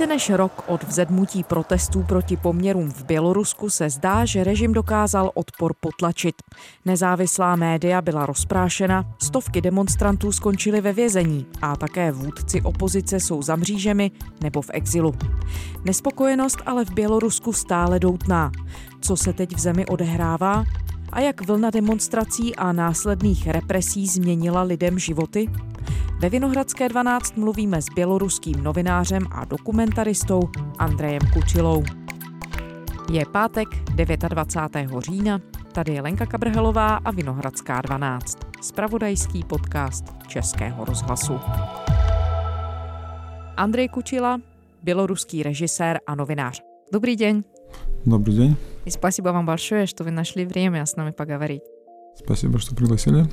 Více než rok od vzedmutí protestů proti poměrům v Bělorusku se zdá, že režim dokázal odpor potlačit. Nezávislá média byla rozprášena, stovky demonstrantů skončily ve vězení a také vůdci opozice jsou za mřížemi nebo v exilu. Nespokojenost ale v Bělorusku stále doutná. Co se teď v zemi odehrává? A jak vlna demonstrací a následných represí změnila lidem životy? Ve Vinohradské 12 mluvíme s běloruským novinářem a dokumentaristou Andrejem Kučilou. Je pátek 29. října, tady je Lenka Kabrhelová a Vinohradská 12, spravodajský podcast Českého rozhlasu. Andrej Kučila, běloruský režisér a novinář. Dobrý den. Добрый день. И спасибо вам большое, что вы нашли время с нами поговорить. Спасибо, что пригласили.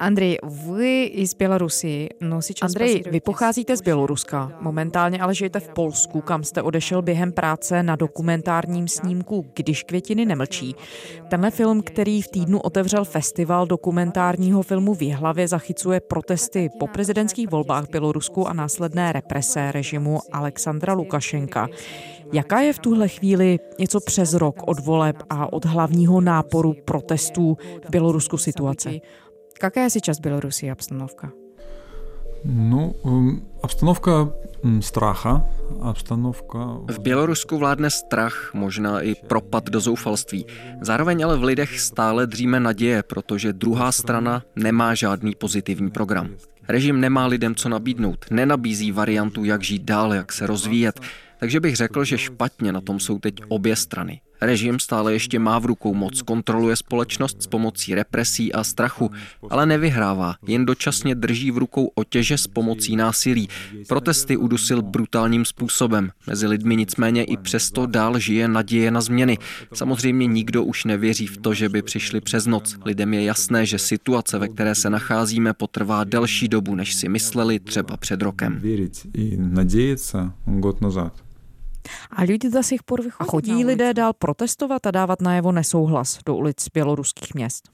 Andrej, vy z Bělorusy, no Andrej, vy pocházíte z Běloruska, momentálně ale žijete v Polsku, kam jste odešel během práce na dokumentárním snímku Když květiny nemlčí. Tenhle film, který v týdnu otevřel festival dokumentárního filmu v Jihlavě, zachycuje protesty po prezidentských volbách v Bělorusku a následné represe režimu Alexandra Lukašenka. Jaká je v tuhle chvíli něco přes rok od voleb a od hlavního náporu protestů v Bělorusku situace? Какая сейчас в Беларуси обстановка? Ну, обстановка stracha, обстановка... V Bělorusku vládne strach, možná i propad do zoufalství. Zároveň ale v lidech stále dříme naděje, protože druhá strana nemá žádný pozitivní program. Režim nemá lidem co nabídnout, nenabízí variantu, jak žít dál, jak se rozvíjet. Takže bych řekl, že špatně na tom jsou teď obě strany. Režim stále ještě má v rukou moc, kontroluje společnost s pomocí represí a strachu, ale nevyhrává, jen dočasně drží v rukou otěže s pomocí násilí. Protesty udusil brutálním způsobem. Mezi lidmi nicméně i přesto dál žije naděje na změny. Samozřejmě nikdo už nevěří v to, že by přišli přes noc. Lidem je jasné, že situace, ve které se nacházíme, potrvá delší dobu, než si mysleli třeba před rokem. Věřit i nadějit se god nazad. A lidi do sих pор vychodí. A chodí lidé dál protestovat a dávat najevo nesouhlas do ulic běloruských měst?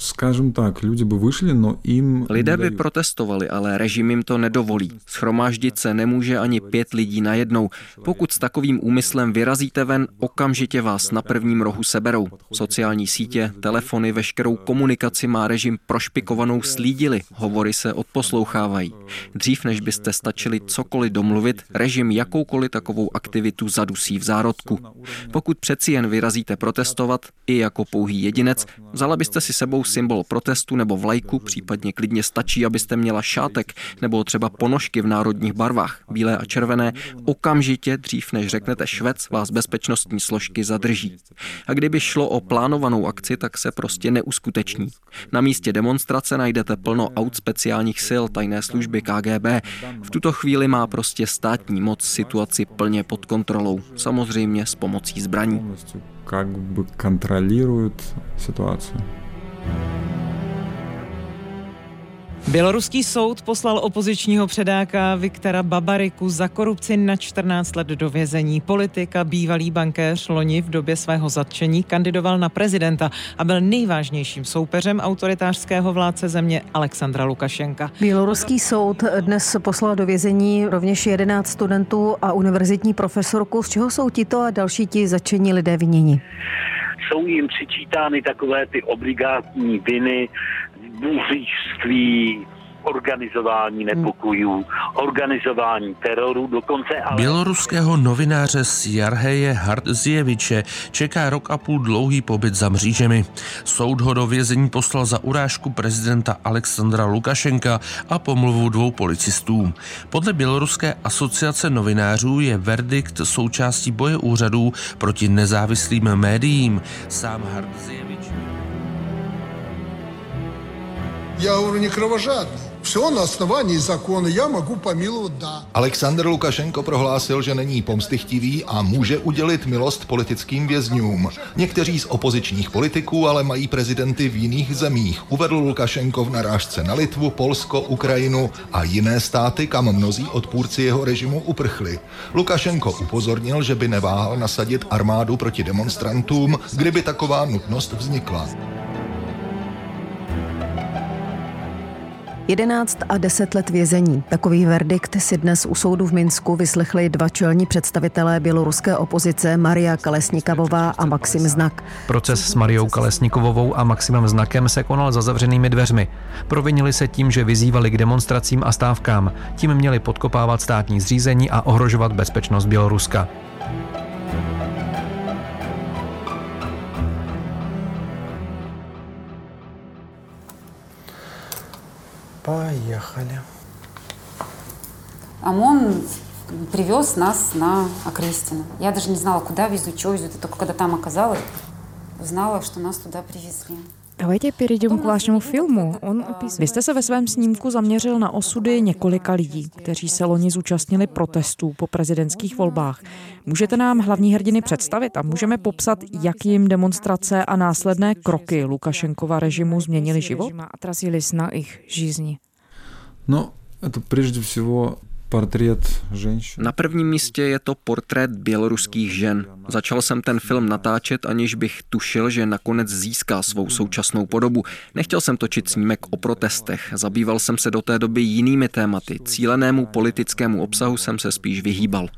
Скажем tak, lidi by vyšli, no jim... Lidé by protestovali, ale režim jim to nedovolí. Schromáždit se nemůže ani pět lidí najednou. Pokud s takovým úmyslem vyrazíte ven, okamžitě vás na prvním rohu seberou. Sociální sítě, telefony, veškerou komunikaci má režim prošpikovanou slídili. Hovory se odposlouchávají. Dřív, než byste stačili cokoliv domluvit, režim jakoukoliv takovou aktivitu zadusí v zárodku. Pokud přeci jen vyrazíte protestovat, i jako pouhý jedinec, vzala byste si sebou symbol protestu nebo vlajku, případně klidně stačí, abyste měla šátek nebo třeba ponožky v národních barvách, bílé a červené, okamžitě dřív než řeknete švec, vás bezpečnostní složky zadrží. A kdyby šlo o plánovanou akci, tak se prostě neuskuteční. Na místě demonstrace najdete plno aut speciálních sil tajné služby KGB. V tuto chvíli má prostě státní moc situaci plně pod kontrolou, samozřejmě s pomocí zbraní. Как бы контролируют ситуацию. Běloruský soud poslal opozičního předáka Viktora Babariku za korupci na 14 let do vězení. Politika, bývalý bankéř loni v době svého zatčení kandidoval na prezidenta a byl nejvážnějším soupeřem autoritářského vládce země Alexandra Lukašenka. Běloruský soud dnes poslal do vězení rovněž 11 studentů a univerzitní profesorku, z čeho jsou tito a další ti zatčení lidé viněni jsou jim přičítány takové ty obligátní viny, bůřířství, organizování nepokojů, organizování teroru, dokonce ale... Běloruského novináře z Jarheje Hardzjeviče čeká rok a půl dlouhý pobyt za mřížemi. Soud ho do vězení poslal za urážku prezidenta Alexandra Lukašenka a pomluvu dvou policistů. Podle Běloruské asociace novinářů je verdikt součástí boje úřadů proti nezávislým médiím. Sám Hardzjevič... Já говорю, не кровожадный. Все na основании zákona, já mohu помилovat, да. Aleksandr Lukašenko prohlásil, že není pomstychtivý a může udělit milost politickým vězňům. Někteří z opozičních politiků ale mají prezidenty v jiných zemích. Uvedl Lukašenko v narážce na Litvu, Polsko, Ukrajinu a jiné státy, kam mnozí odpůrci jeho režimu uprchli. Lukašenko upozornil, že by neváhal nasadit armádu proti demonstrantům, kdyby taková nutnost vznikla. 11 a 10 let vězení. Takový verdikt si dnes u soudu v Minsku vyslechli dva čelní představitelé běloruské opozice Maria Kalesnikavová a Maxim Znak. Proces s Mariou Kalesnikovovou a Maximem Znakem se konal za zavřenými dveřmi. Provinili se tím, že vyzývali k demonstracím a stávkám. Tím měli podkopávat státní zřízení a ohrožovat bezpečnost Běloruska. Поехали. ОМОН привез нас на Окрестина. Я даже не знала, куда везут, что везут. И только когда там оказалась, узнала, что нас туда привезли. Давайте перейдем k vášemu filmu. On, vy jste se ve svém snímku zaměřil na osudy několika lidí, kteří se loni zúčastnili protestů po prezidentských volbách. Můžete nám hlavní hrdiny představit a můžeme popsat, jak jim demonstrace a následné kroky Lukašenkova režimu změnili život? Отразились na jejich жизни. No, to прежде всего portrét ženщin. Na prvním místě je to portrét běloruských žen. Začal jsem ten film natáčet, aniž bych tušil, že nakonec získá svou současnou podobu. Nechtěl jsem točit snímek o protestech. Zabýval jsem se do té doby jinými tématy. Cílenému politickému obsahu jsem se spíš vyhýbal.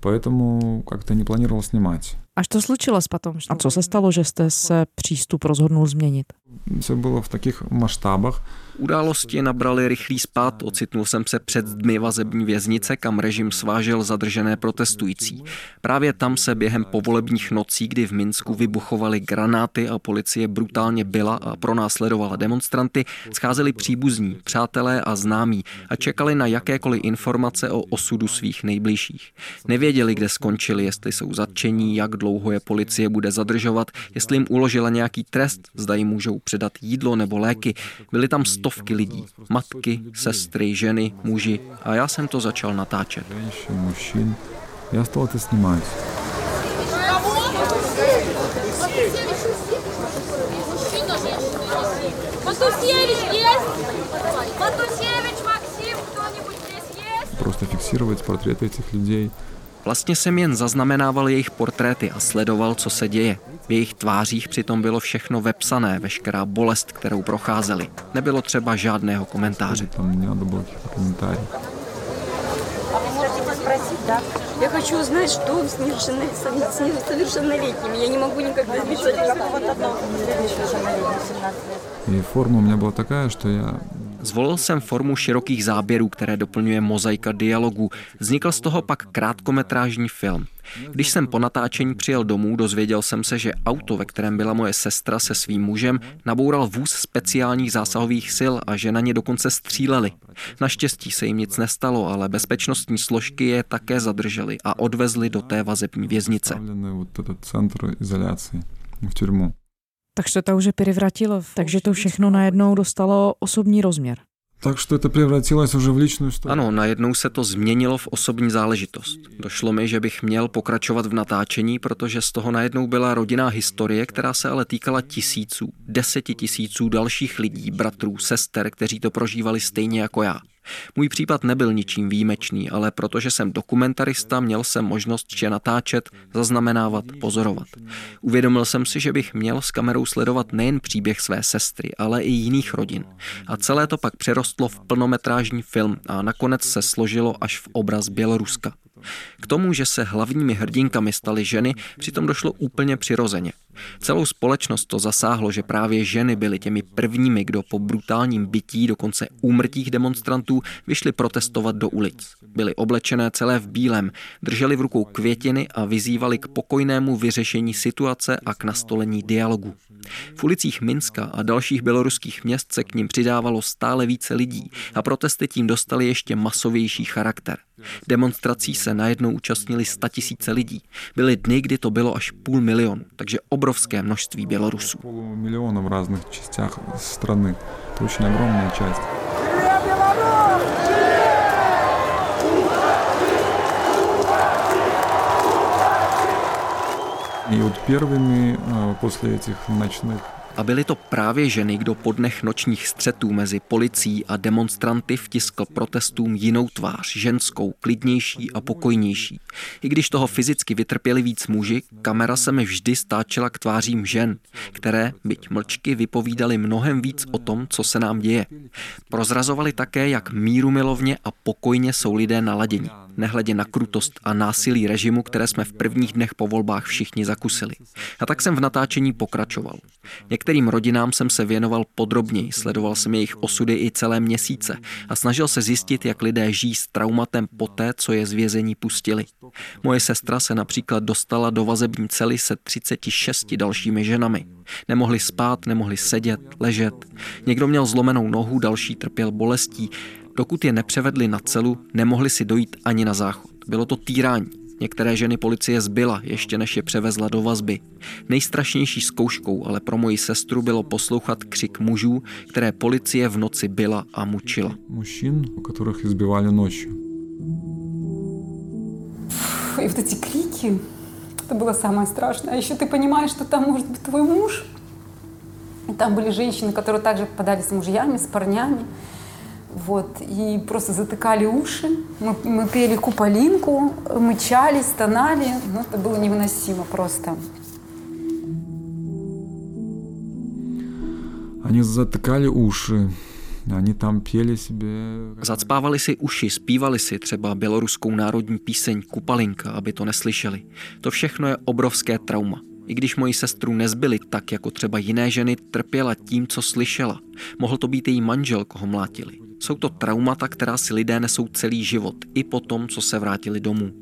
Поэтому как-то не планировал снимать. Až to slučilo potom? A co se stalo, že jste se přístup rozhodnul změnit? Все было в таких масштабах, Události nabrali rychlý spát, ocitnul jsem se před dmy vazební věznice, kam režim svážel zadržené protestující. Právě tam se během povolebních nocí, kdy v Minsku vybuchovaly granáty a policie brutálně byla a pronásledovala demonstranty, scházeli příbuzní, přátelé a známí a čekali na jakékoliv informace o osudu svých nejbližších. Nevěděli, kde skončili, jestli jsou zatčení, jak dlouho je policie bude zadržovat, jestli jim uložila nějaký trest, zda jim můžou předat jídlo nebo léky. Byli tam stovky lidí. Matky, sestry, ženy, muži. A já jsem to začal natáčet. Já stál to snímat. Просто фиксировать портреты этих людей. Vlastně jsem jen zaznamenával jejich portréty a sledoval, co se děje. V jejich tvářích přitom bylo všechno vepsané, veškerá bolest, kterou procházeli. Nebylo třeba žádného komentáře. Я хочу узнать, что с несовершеннолетними. Я не могу никогда сбиться. И форма у меня была такая, что я Zvolil jsem formu širokých záběrů, které doplňuje mozaika dialogu. Vznikl z toho pak krátkometrážní film. Když jsem po natáčení přijel domů, dozvěděl jsem se, že auto, ve kterém byla moje sestra se svým mužem, naboural vůz speciálních zásahových sil a že na ně dokonce stříleli. Naštěstí se jim nic nestalo, ale bezpečnostní složky je také zadrželi a odvezli do té vazební věznice. v тюрьму. Takže to už je převratilo, takže to všechno najednou dostalo osobní rozměr. Takže to převratilo už v ličnou историю. Ano, najednou se to změnilo v osobní záležitost. Došlo mi, že bych měl pokračovat v natáčení, protože z toho najednou byla rodinná historie, která se ale týkala tisíců, deseti tisíců dalších lidí, bratrů, sester, kteří to prožívali stejně jako já. Můj případ nebyl ničím výjimečný, ale protože jsem dokumentarista, měl jsem možnost vše natáčet, zaznamenávat, pozorovat. Uvědomil jsem si, že bych měl s kamerou sledovat nejen příběh své sestry, ale i jiných rodin. A celé to pak přerostlo v plnometrážní film a nakonec se složilo až v obraz Běloruska. K tomu, že se hlavními hrdinkami staly ženy, přitom došlo úplně přirozeně. Celou společnost to zasáhlo, že právě ženy byly těmi prvními, kdo po brutálním bytí, dokonce úmrtích demonstrantů, vyšli protestovat do ulic. Byly oblečené celé v bílém, drželi v rukou květiny a vyzývali k pokojnému vyřešení situace a k nastolení dialogu. V ulicích Minska a dalších běloruských měst se k ním přidávalo stále více lidí a protesty tím dostaly ještě masovější charakter. Demonstrací se najednou účastnili tisíce lidí. Byly dny, kdy to bylo až půl milionu, takže obrovské množství Bělorusů. Půl milionu v různých částech strany. To je огромная část. И вот первыми после этих ночных a byly to právě ženy, kdo po dnech nočních střetů mezi policií a demonstranty vtiskl protestům jinou tvář, ženskou, klidnější a pokojnější. I když toho fyzicky vytrpěli víc muži, kamera se mi vždy stáčela k tvářím žen, které, byť mlčky, vypovídali mnohem víc o tom, co se nám děje. Prozrazovali také, jak míru milovně a pokojně jsou lidé naladěni nehledě na krutost a násilí režimu, které jsme v prvních dnech po volbách všichni zakusili. A tak jsem v natáčení pokračoval. Některým rodinám jsem se věnoval podrobněji, sledoval jsem jejich osudy i celé měsíce a snažil se zjistit, jak lidé žijí s traumatem poté, co je z vězení pustili. Moje sestra se například dostala do vazební cely se 36 dalšími ženami. Nemohli spát, nemohli sedět, ležet. Někdo měl zlomenou nohu, další trpěl bolestí Dokud je nepřevedli na celu, nemohli si dojít ani na záchod. Bylo to týrání. Některé ženy policie zbyla, ještě než je převezla do vazby. Nejstrašnější zkouškou ale pro moji sestru bylo poslouchat křik mužů, které policie v noci byla a mučila. Mužin, o kterých zbývali noči. И вот эти крики, это было самое страшное. А еще ты понимаешь, что там может быть твой муж. И там были женщины, которые также попадали с мужьями, с парнями. Вот, и просто затыкали уши. Мы, мы пели куполинку, мычали, стонали. Ну, это было невыносимо просто. Они затыкали уши. Oni tam pěli себе... Zacpávali si uši, zpívali si třeba běloruskou národní píseň Kupalinka, aby to neslyšeli. To všechno je obrovské trauma. I když moji sestru nezbyli tak, jako třeba jiné ženy, trpěla tím, co slyšela. Mohl to být její manžel, koho mlátili. Jsou to traumata, která si lidé nesou celý život, i po tom, co se vrátili domů.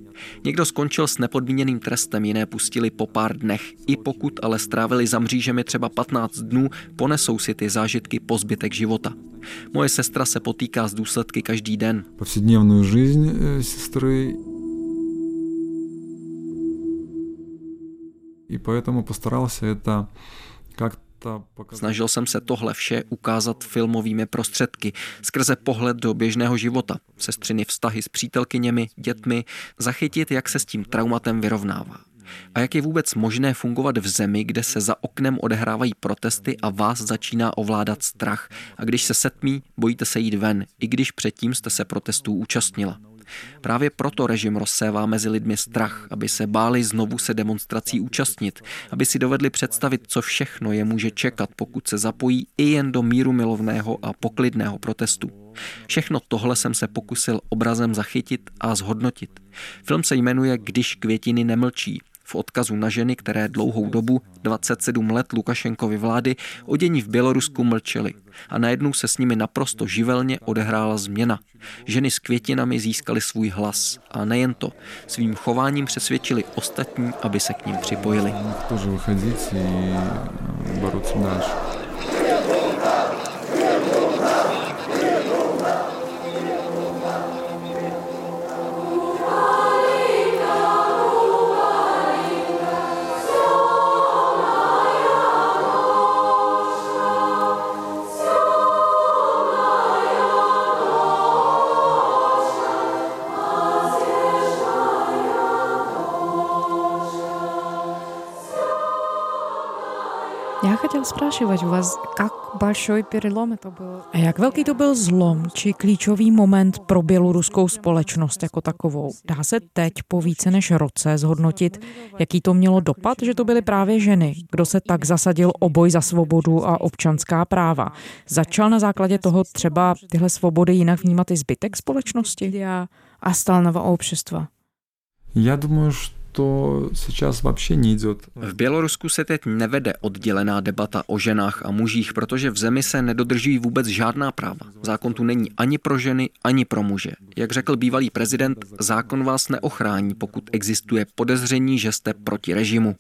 Někdo skončil s nepodmíněným trestem, jiné pustili po pár dnech. I pokud ale strávili za mřížemi třeba 15 dnů, ponesou si ty zážitky po zbytek života. Moje sestra se potýká s důsledky každý den. Повседневную жизнь э, сестры и поэтому постарался это как Snažil jsem se tohle vše ukázat filmovými prostředky, skrze pohled do běžného života, sestřiny vztahy s přítelkyněmi, dětmi, zachytit, jak se s tím traumatem vyrovnává. A jak je vůbec možné fungovat v zemi, kde se za oknem odehrávají protesty a vás začíná ovládat strach. A když se setmí, bojíte se jít ven, i když předtím jste se protestů účastnila. Právě proto režim rozsévá mezi lidmi strach, aby se báli znovu se demonstrací účastnit, aby si dovedli představit, co všechno je může čekat, pokud se zapojí i jen do míru milovného a poklidného protestu. Všechno tohle jsem se pokusil obrazem zachytit a zhodnotit. Film se jmenuje Když květiny nemlčí v odkazu na ženy, které dlouhou dobu, 27 let Lukašenkovy vlády, o dění v Bělorusku mlčely. A najednou se s nimi naprosto živelně odehrála změna. Ženy s květinami získaly svůj hlas. A nejen to, svým chováním přesvědčili ostatní, aby se k ním připojili. Тоже выходить и бороться дальше. хотел спрашивать у вас, как большой перелом это был? A jak velký to byl zlom či klíčový moment pro běloruskou společnost jako takovou? Dá se teď po více než roce zhodnotit, jaký to mělo dopad, že to byly právě ženy, kdo se tak zasadil o boj za svobodu a občanská práva. Začal na základě toho třeba tyhle svobody jinak vnímat i zbytek společnosti? A остального общества. Я думаю, что to сейчас вообще не идет. V Bělorusku se teď nevede oddělená debata o ženách a mužích, protože v zemi se nedodržují vůbec žádná práva. Zákon tu není ani pro ženy, ani pro muže. Jak řekl bývalý prezident, zákon vás neochrání, pokud existuje podezření, že jste proti režimu.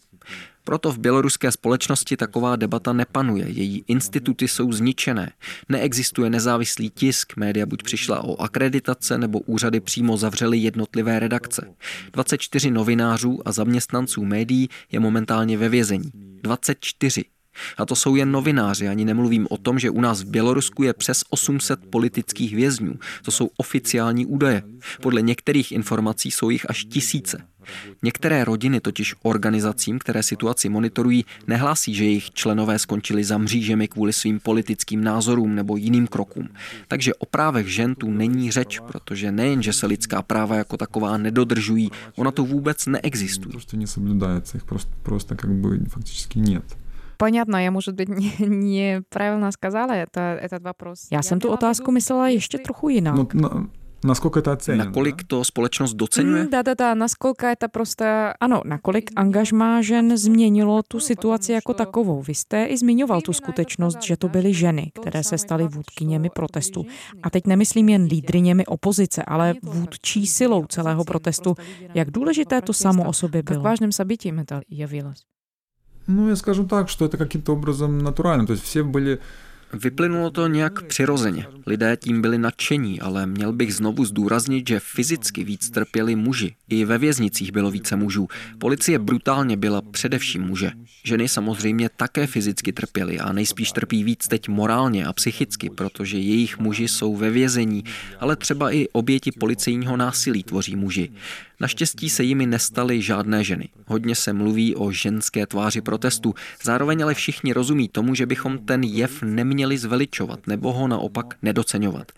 Proto v běloruské společnosti taková debata nepanuje, její instituty jsou zničené. Neexistuje nezávislý tisk, média buď přišla o akreditace, nebo úřady přímo zavřely jednotlivé redakce. 24 novinářů a zaměstnanců médií je momentálně ve vězení. 24. A to jsou jen novináři, ani nemluvím o tom, že u nás v Bělorusku je přes 800 politických vězňů. To jsou oficiální údaje. Podle některých informací jsou jich až tisíce. Některé rodiny totiž organizacím, které situaci monitorují, nehlásí, že jejich členové skončili za mřížemi kvůli svým politickým názorům nebo jiným krokům. Takže o právech žen tu není řeč, protože nejen, že se lidská práva jako taková nedodržují, ona tu vůbec neexistují. To, что не соблюдается, их просто, просто как бы фактически нет. Понятно, я, может быть, неправильно сказала это, этот вопрос. Já jsem tu otázku myslela ještě trochu jinak. Ну, на, насколько это оценено? Nakolik to společnost docenuje? Да, да, да, насколько это просто... Ano, nakolik angažmá žen změnilo tu situaci jako takovou. Vy jste i zmiňoval tu skutečnost, že to byly ženy, které se staly vůdkyněmi protestu. A teď nemyslím jen lídryněmi opozice, ale vůdčí silou celého protestu. Jak důležité to samo o sobě Как bylo? важным событием это явилось. Ну, я скажу так, что это каким-то образом натурально. То есть все были Vyplynulo to nějak přirozeně. Lidé tím byli nadšení, ale měl bych znovu zdůraznit, že fyzicky víc trpěli muži. I ve věznicích bylo více mužů. Policie brutálně byla především muže. Ženy samozřejmě také fyzicky trpěly a nejspíš trpí víc teď morálně a psychicky, protože jejich muži jsou ve vězení, ale třeba i oběti policejního násilí tvoří muži. Naštěstí se jimi nestaly žádné ženy. Hodně se mluví o ženské tváři protestu, zároveň ale všichni rozumí tomu, že bychom ten jev neměli zveličovat nebo ho naopak nedoceňovat.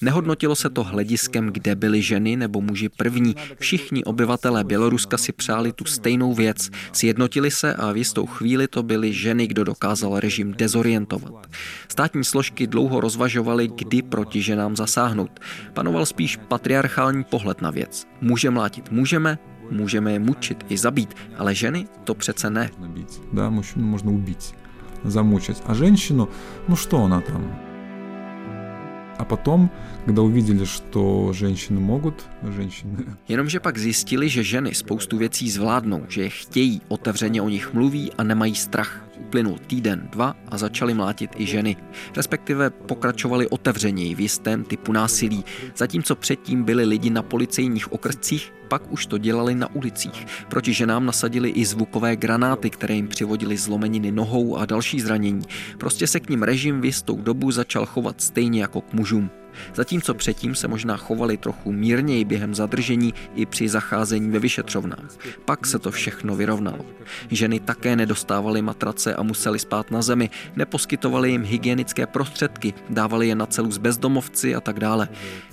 Nehodnotilo se to hlediskem, kde byly ženy nebo muži první. Všichni obyvatelé Běloruska si přáli tu stejnou věc, sjednotili se a v jistou chvíli to byly ženy, kdo dokázal režim dezorientovat. Státní složky dlouho rozvažovaly, kdy proti ženám zasáhnout. Panoval spíš patriarchální pohled na věc. Může mlátit můžeme, můžeme je mučit i zabít, ale ženy to přece ne. можно бить. Да, мужчину можно убить, замучить. А женщину, ну что она там? А потом, когда увидели, что женщины могут, женщины Jenomže pak zjistili, že ženy spoustu věcí zvládnou, že je chtějí, otevřeně o nich mluví a nemají strach. Uplynul týden, dva a začali mlátit i ženy. Respektive pokračovali otevřeněji v jistém typu násilí. Zatímco předtím byli lidi na policejních okrscích, pak už to dělali na ulicích. Proti ženám nasadili i zvukové granáty, které jim přivodili zlomeniny nohou a další zranění. Prostě se k ním režim v jistou dobu začal chovat stejně jako k mužům. zatímco předtím se možná chovali trochu mírněji během zadržení i při zacházení ve vyšetřovnách. Pak se to všechno vyrovnalo. Ženy také nedostávaly matrace a museli spát na zemi, neposkytovali jim hygienické prostředky, dávali je na celu s bezdomovci a tak dále.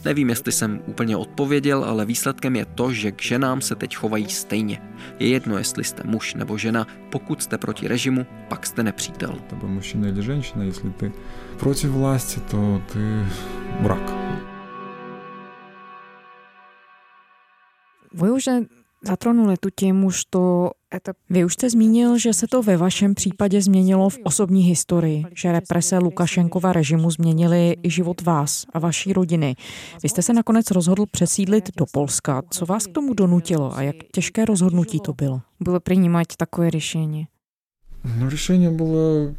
Nevím, jestli jsem úplně odpověděl, ale výsledkem je to, že k ženám se teď chovají stejně. Je jedno, jestli jste muž nebo žena, pokud jste proti režimu, pak jste nepřítel. To byl mužina nebo žena, jestli ty против власти, то ты враг. Vy už zatronuli tu tému, что это... Vy už jste zmínil, že se to ve vašem případě změnilo v osobní historii, že represe Lukašenkova režimu změnily i život vás a vaší rodiny. Vy jste se nakonec rozhodl přesídlit do Polska. Co vás k tomu donutilo a jak těžké rozhodnutí to bylo? Было принимать такое решение. Ну, решение было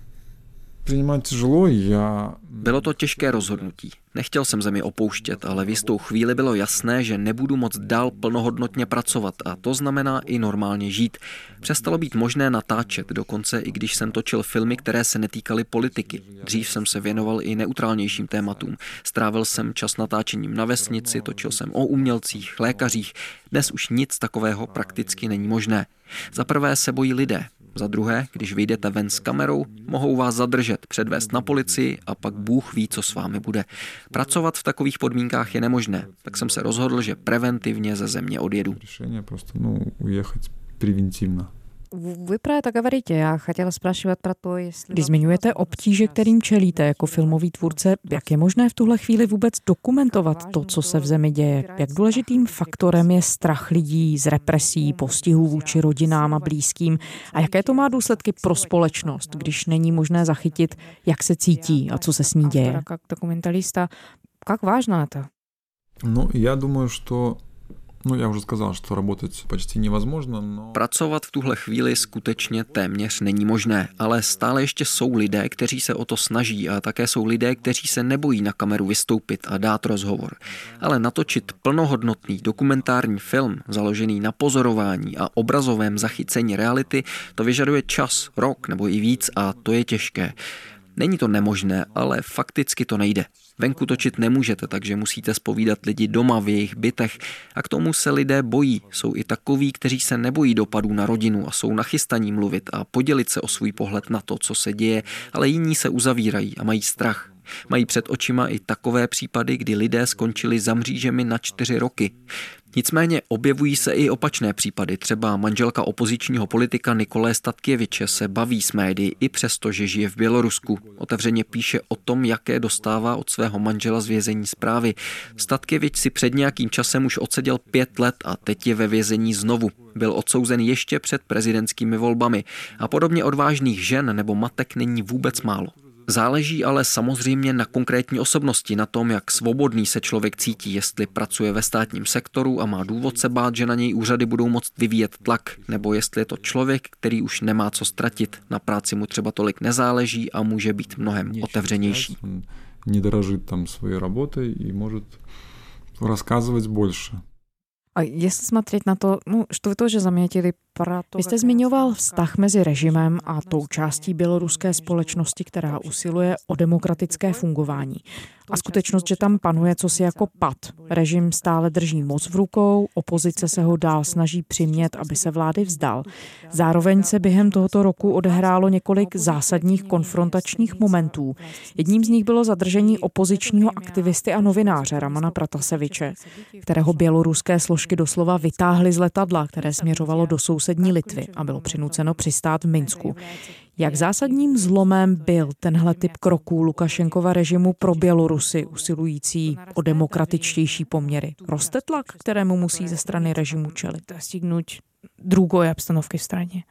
přijímat těžlo. Já... Bylo to těžké rozhodnutí. Nechtěl jsem zemi opouštět, ale v jistou chvíli bylo jasné, že nebudu moc dál plnohodnotně pracovat a to znamená i normálně žít. Přestalo být možné natáčet, dokonce i když jsem točil filmy, které se netýkaly politiky. Dřív jsem se věnoval i neutrálnějším tématům. Strávil jsem čas natáčením na vesnici, točil jsem o umělcích, lékařích. Dnes už nic takového prakticky není možné. Za prvé se bojí lidé, za druhé, když vyjdete ven s kamerou, mohou vás zadržet, předvést na policii a pak Bůh ví, co s vámi bude. Pracovat v takových podmínkách je nemožné, tak jsem se rozhodl, že preventivně ze země odjedu. Řešení prostě, no, ujechat preventivně. Вы про это говорите. Я хотела спрашивать про то, если... Když zmiňujete obtíže, kterým čelíte jako filmový tvůrce, jak je možné v tuhle chvíli vůbec dokumentovat to, co se v zemi děje? Jak důležitým faktorem je strach lidí z represí, postihů vůči rodinám a blízkým? A jaké to má důsledky pro společnost, když není možné zachytit, jak se cítí a co se s ní děje? Автора, Как документалиста. Как важно это? Ну, я думаю, что Ну, я уже сказал, что работать почти невозможно, но... Pracovat v tuhle chvíli skutečně téměř není možné, ale stále ještě jsou lidé, kteří se o to snaží a také jsou lidé, kteří se nebojí na kameru vystoupit a dát rozhovor. Ale natočit plnohodnotný dokumentární film, založený na pozorování a obrazovém zachycení reality, to vyžaduje čas, rok nebo i víc a to je těžké. Není to nemožné, ale fakticky to nejde. Venku točit nemůžete, takže musíte spovídat lidi doma v jejich bytech a k tomu se lidé bojí. Jsou i takoví, kteří se nebojí dopadů na rodinu a jsou nachystaní mluvit a podělit se o svůj pohled na to, co se děje, ale jiní se uzavírají a mají strach. Mají před očima i takové případy, kdy lidé skončili za mřížemi na čtyři roky. Nicméně objevují se i opačné případy. Třeba manželka opozičního politika Nikolé Statkěviče se baví s médií i přesto, že žije v Bělorusku. Otevřeně píše o tom, jaké dostává od svého manžela z vězení zprávy. Statkěvič si před nějakým časem už odseděl pět let a teď je ve vězení znovu. Byl odsouzen ještě před prezidentskými volbami a podobně odvážných žen nebo matek není vůbec málo. Záleží ale samozřejmě na konkrétní osobnosti, na tom, jak svobodný se člověk cítí, jestli pracuje ve státním sektoru a má důvod se bát, že na něj úřady budou moct vyvíjet tlak, nebo jestli je to člověk, který už nemá co ztratit, na práci mu třeba tolik nezáleží a může být mnohem otevřenější. Недорожит tam своей работой и может рассказывать больше. A jestli смотреть na to, no, что вы тоже заметили vy jste zmiňoval vztah mezi režimem a tou částí běloruské společnosti, která usiluje o demokratické fungování. A skutečnost, že tam panuje cosi jako pad. Režim stále drží moc v rukou, opozice se ho dál snaží přimět, aby se vlády vzdal. Zároveň se během tohoto roku odehrálo několik zásadních konfrontačních momentů. Jedním z nich bylo zadržení opozičního aktivisty a novináře Ramana Prataseviče, kterého běloruské složky doslova vytáhly z letadla, které směřovalo do sousedství sousední Litvy a bylo přinuceno přistát v Minsku. Jak zásadním zlomem byl tenhle typ kroků Lukašenkova režimu pro Bělorusy usilující o demokratičtější poměry? Roste tlak, kterému musí ze strany režimu čelit a stihnout druhé obstanovky v straně?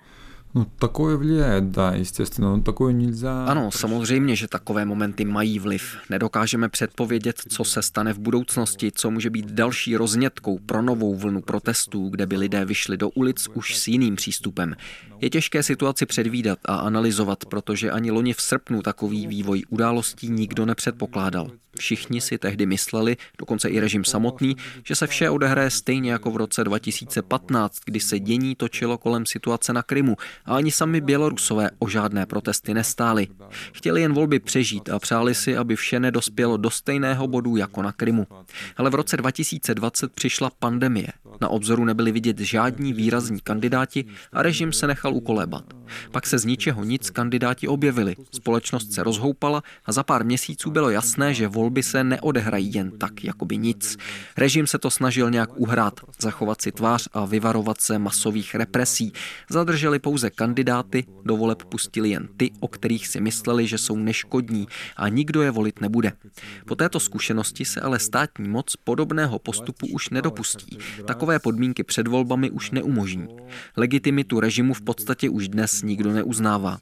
No, takové влияет, да, естественно, но такое нельзя... Ano, samozřejmě, že takové momenty mají vliv. Nedokážeme předpovědět, co se stane v budoucnosti, co může být další roznětkou pro novou vlnu protestů, kde by lidé vyšli do ulic už s jiným přístupem. Je těžké situaci předvídat a analyzovat, protože ani loni v srpnu takový vývoj událostí nikdo nepředpokládal. Všichni si tehdy mysleli, dokonce i režim samotný, že se vše odehraje stejně jako v roce 2015, kdy se dění točilo kolem situace na Krymu a ani sami Bělorusové o žádné protesty nestáli. Chtěli jen volby přežít a přáli si, aby vše nedospělo do stejného bodu jako na Krymu. Ale v roce 2020 přišla pandemie. Na obzoru nebyli vidět žádní výrazní kandidáti a režim se nechal ukolébat. Pak se z ničeho nic kandidáti objevili. Společnost se rozhoupala a za pár měsíců bylo jasné, že volby se neodehrají jen tak, jako by nic. Režim se to snažil nějak uhrát, zachovat si tvář a vyvarovat se masových represí. Zadrželi pouze kandidáty, do voleb pustili jen ty, o kterých si mysleli, že jsou neškodní a nikdo je volit nebude. Po této zkušenosti se ale státní moc podobného postupu už nedopustí. Takové podmínky před volbami už neumožní. Legitimitu režimu v podstatě už dnes nikdo neuznává.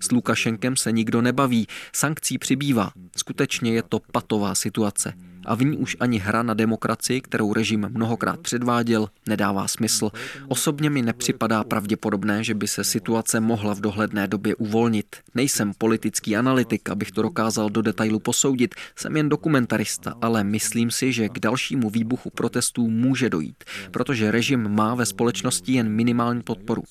S Lukašenkem se nikdo nebaví, sankcí přibývá. Skutečně je to patová situace a v ní už ani hra na demokracii, kterou režim mnohokrát předváděl, nedává smysl. Osobně mi nepřipadá pravděpodobné, že by se situace mohla v dohledné době uvolnit. Nejsem politický analytik, abych to dokázal do detailu posoudit, jsem jen dokumentarista, ale myslím si, že k dalšímu výbuchu protestů může dojít, protože režim má ve společnosti jen minimální podporu.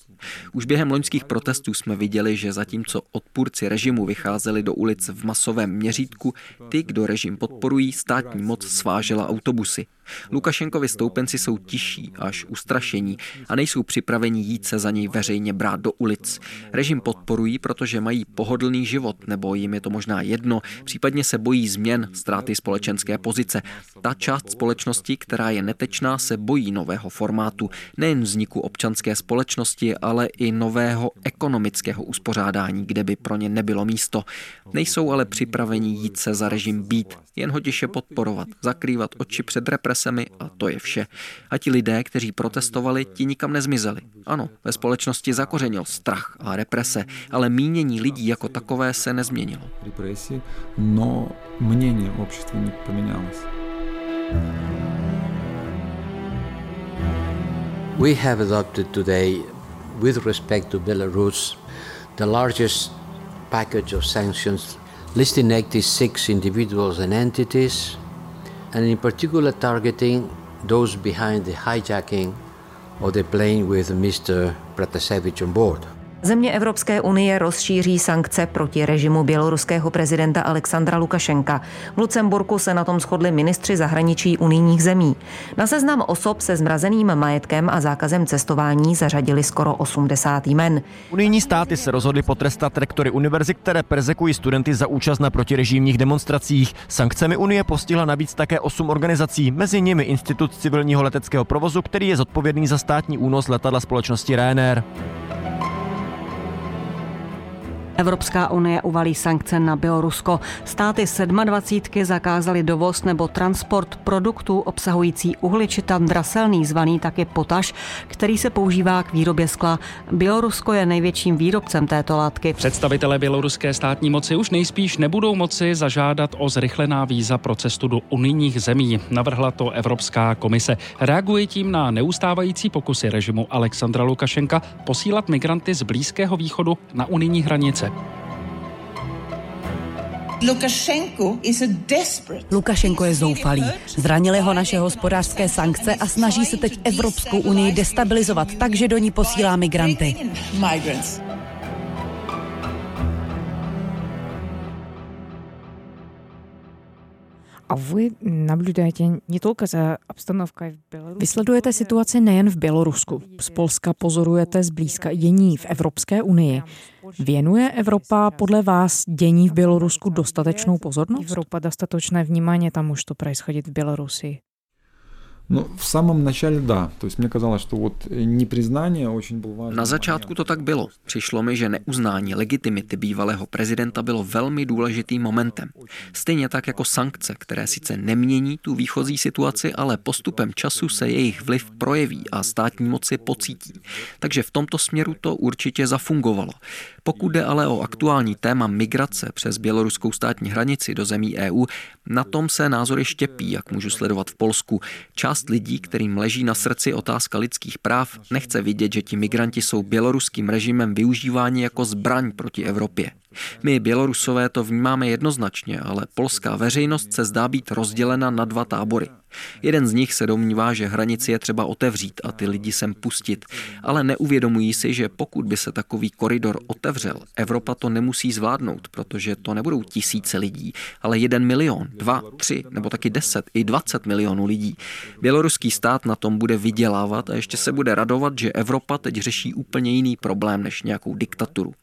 Už během loňských protestů jsme viděli, že zatímco odpůrci režimu vycházeli do ulic v masovém měřítku, ty, kdo režim podporují, státní moc svážela autobusy. Lukašenkovi stoupenci jsou tiší až ustrašení a nejsou připraveni jít se za něj veřejně brát do ulic. Režim podporují, protože mají pohodlný život, nebo jim je to možná jedno, případně se bojí změn, ztráty společenské pozice. Ta část společnosti, která je netečná, se bojí nového formátu, nejen vzniku občanské společnosti, ale i nového ekonomického uspořádání, kde by pro ně nebylo místo. Nejsou ale připraveni jít se za režim být, jen ho tiše podporovat, zakrývat oči před represí represemi a to je vše. A ti lidé, kteří protestovali, ti nikam nezmizeli. Ano, ve společnosti zakořenil strach a represe, ale mínění lidí jako takové se nezměnilo. Represi, no mínění общества не поменялось. We have adopted today, with respect to Belarus, the largest package of sanctions listing 86 individuals and entities and in particular targeting those behind the hijacking of the plane with Mr. Pratasevich on board. Země Evropské unie rozšíří sankce proti režimu běloruského prezidenta Alexandra Lukašenka. V Lucemburku se na tom shodli ministři zahraničí unijních zemí. Na seznam osob se zmrazeným majetkem a zákazem cestování zařadili skoro 80 jmen. Unijní státy se rozhodly potrestat rektory univerzit, které persekují studenty za účast na protirežimních demonstracích. Sankcemi Unie postihla navíc také osm organizací, mezi nimi Institut civilního leteckého provozu, který je zodpovědný za státní únos letadla společnosti Ryanair. Evropská unie uvalí sankce na Bělorusko. Státy 27 zakázaly dovoz nebo transport produktů obsahující uhličitan draselný, zvaný taky potaž, který se používá k výrobě skla. Bělorusko je největším výrobcem této látky. Představitelé běloruské státní moci už nejspíš nebudou moci zažádat o zrychlená víza pro cestu do unijních zemí. Navrhla to Evropská komise. Reaguje tím na neustávající pokusy režimu Alexandra Lukašenka posílat migranty z Blízkého východu na unijní hranice. Lukašenko je zoufalý. Zranili ho naše hospodářské sankce a snaží se teď Evropskou unii destabilizovat tak, že do ní posílá migranty. A vy naблюдаете не только за обстановкой в Беларуси. Vysledujete situaci nejen v Bělorusku. Z Polska pozorujete zblízka dění v Evropské unii. Věnuje Evropa podle vás dění v Bělorusku dostatečnou pozornost? Европа достаточное внимание тому, что происходит в Беларуси. Ну, в самом начале да. То есть мне казалось, что вот непризнание очень был важен. Na začátku to tak bylo. Přišlo mi, že neuznání legitimity bývalého prezidenta bylo velmi důležitým momentem. Stejně tak jako sankce, které sice nemění tu výchozí situaci, ale postupem času se jejich vliv projeví a státní moci pocítí. Takže v tomto směru to určitě zafungovalo. Pokud jde ale o aktuální téma migrace přes běloruskou státní hranici do zemí EU, na tom se názory štěpí, jak můžu sledovat v Polsku. Část lidí, kterým leží na srdci otázka lidských práv, nechce vidět, že ti migranti jsou běloruským režimem využíváni jako zbraň proti Evropě. My, Bělorusové, to vnímáme jednoznačně, ale polská veřejnost se zdá být rozdělena na dva tábory. Jeden z nich se domnívá, že hranici je třeba otevřít a ty lidi sem pustit, ale neuvědomují si, že pokud by se takový koridor otevřel, Evropa to nemusí zvládnout, protože to nebudou tisíce lidí, ale jeden milion, dva, tři nebo taky deset i dvacet milionů lidí. Běloruský stát na tom bude vydělávat a ještě se bude radovat, že Evropa teď řeší úplně jiný problém než nějakou diktaturu.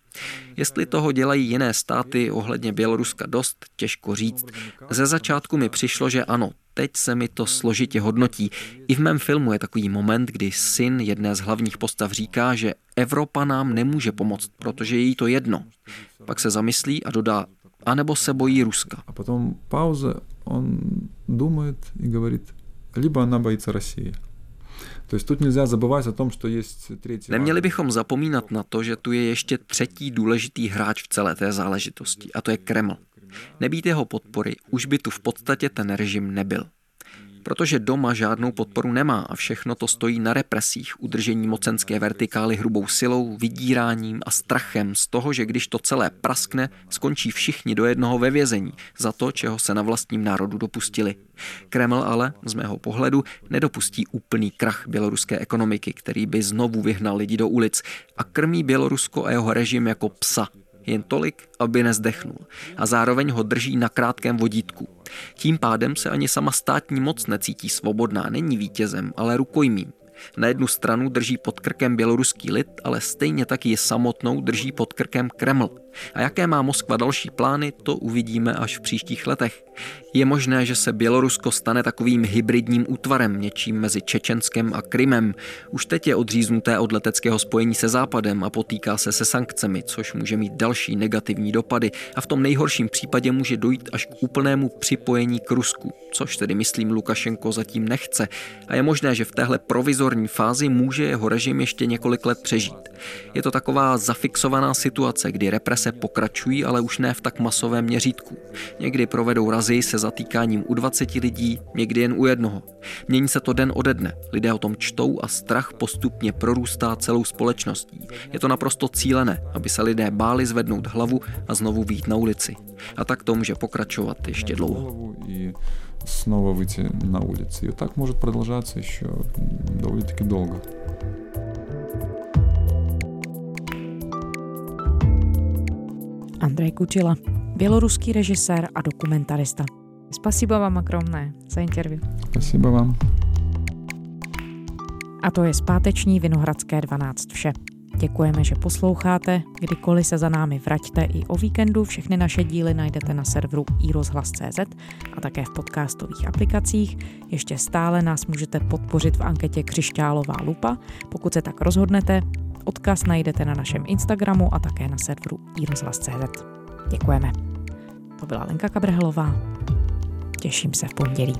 Jestli toho dělají jiné státy ohledně Běloruska dost, těžko říct. Ze začátku mi přišlo, že ano, teď se mi to složitě hodnotí. I v mém filmu je takový moment, kdy syn jedné z hlavních postav říká, že Evropa nám nemůže pomoct, protože je jí to jedno. Pak se zamyslí a dodá, anebo se bojí Ruska. A potom pauze, on думает и говорит, либо она боится России. Neměli bychom zapomínat na to, že tu je ještě třetí důležitý hráč v celé té záležitosti, a to je Kreml. Nebýt jeho podpory, už by tu v podstatě ten režim nebyl protože doma žádnou podporu nemá a všechno to stojí na represích, udržení mocenské vertikály hrubou silou, vydíráním a strachem z toho, že když to celé praskne, skončí všichni do jednoho ve vězení za to, čeho se na vlastním národu dopustili. Kreml ale, z mého pohledu, nedopustí úplný krach běloruské ekonomiky, který by znovu vyhnal lidi do ulic a krmí Bělorusko a jeho režim jako psa, jen tolik, aby nezdechnul a zároveň ho drží na krátkém vodítku. Tím pádem se ani sama státní moc necítí svobodná, není vítězem, ale rukojmím. Na jednu stranu drží pod krkem běloruský lid, ale stejně taky je samotnou drží pod krkem Kreml. A jaké má Moskva další plány, to uvidíme až v příštích letech. Je možné, že se Bělorusko stane takovým hybridním útvarem, něčím mezi Čečenskem a Krymem. Už teď je odříznuté od leteckého spojení se Západem a potýká se se sankcemi, což může mít další negativní dopady a v tom nejhorším případě může dojít až k úplnému připojení k Rusku, což tedy myslím Lukašenko zatím nechce. A je možné, že v téhle provizorní fázi může jeho režim ještě několik let přežít. Je to taková zafixovaná situace, kdy represe pokračují, ale už ne v tak masovém měřítku. Někdy provedou razy se zatýkáním u 20 lidí, někdy jen u jednoho. Mění se to den ode dne, lidé o tom čtou a strach postupně prorůstá celou společností. Je to naprosto cílené, aby se lidé báli zvednout hlavu a znovu výjít na ulici. A tak to může pokračovat ještě dlouho. снова выйти на улицы. И так может продолжаться еще довольно-таки долго. Andrej Kučila, běloruský režisér a dokumentarista. Spasíba vám okromné za interview. Spasíba vám. A to je zpáteční Vinohradské 12 vše. Děkujeme, že posloucháte. Kdykoliv se za námi vraťte i o víkendu, všechny naše díly najdete na serveru iRozhlas.cz a také v podcastových aplikacích. Ještě stále nás můžete podpořit v anketě Křišťálová lupa, pokud se tak rozhodnete, odkaz najdete na našem Instagramu a také na serveru iRozhlas.cz. Děkujeme. To byla Lenka Kabrhelová. Těším se v pondělí.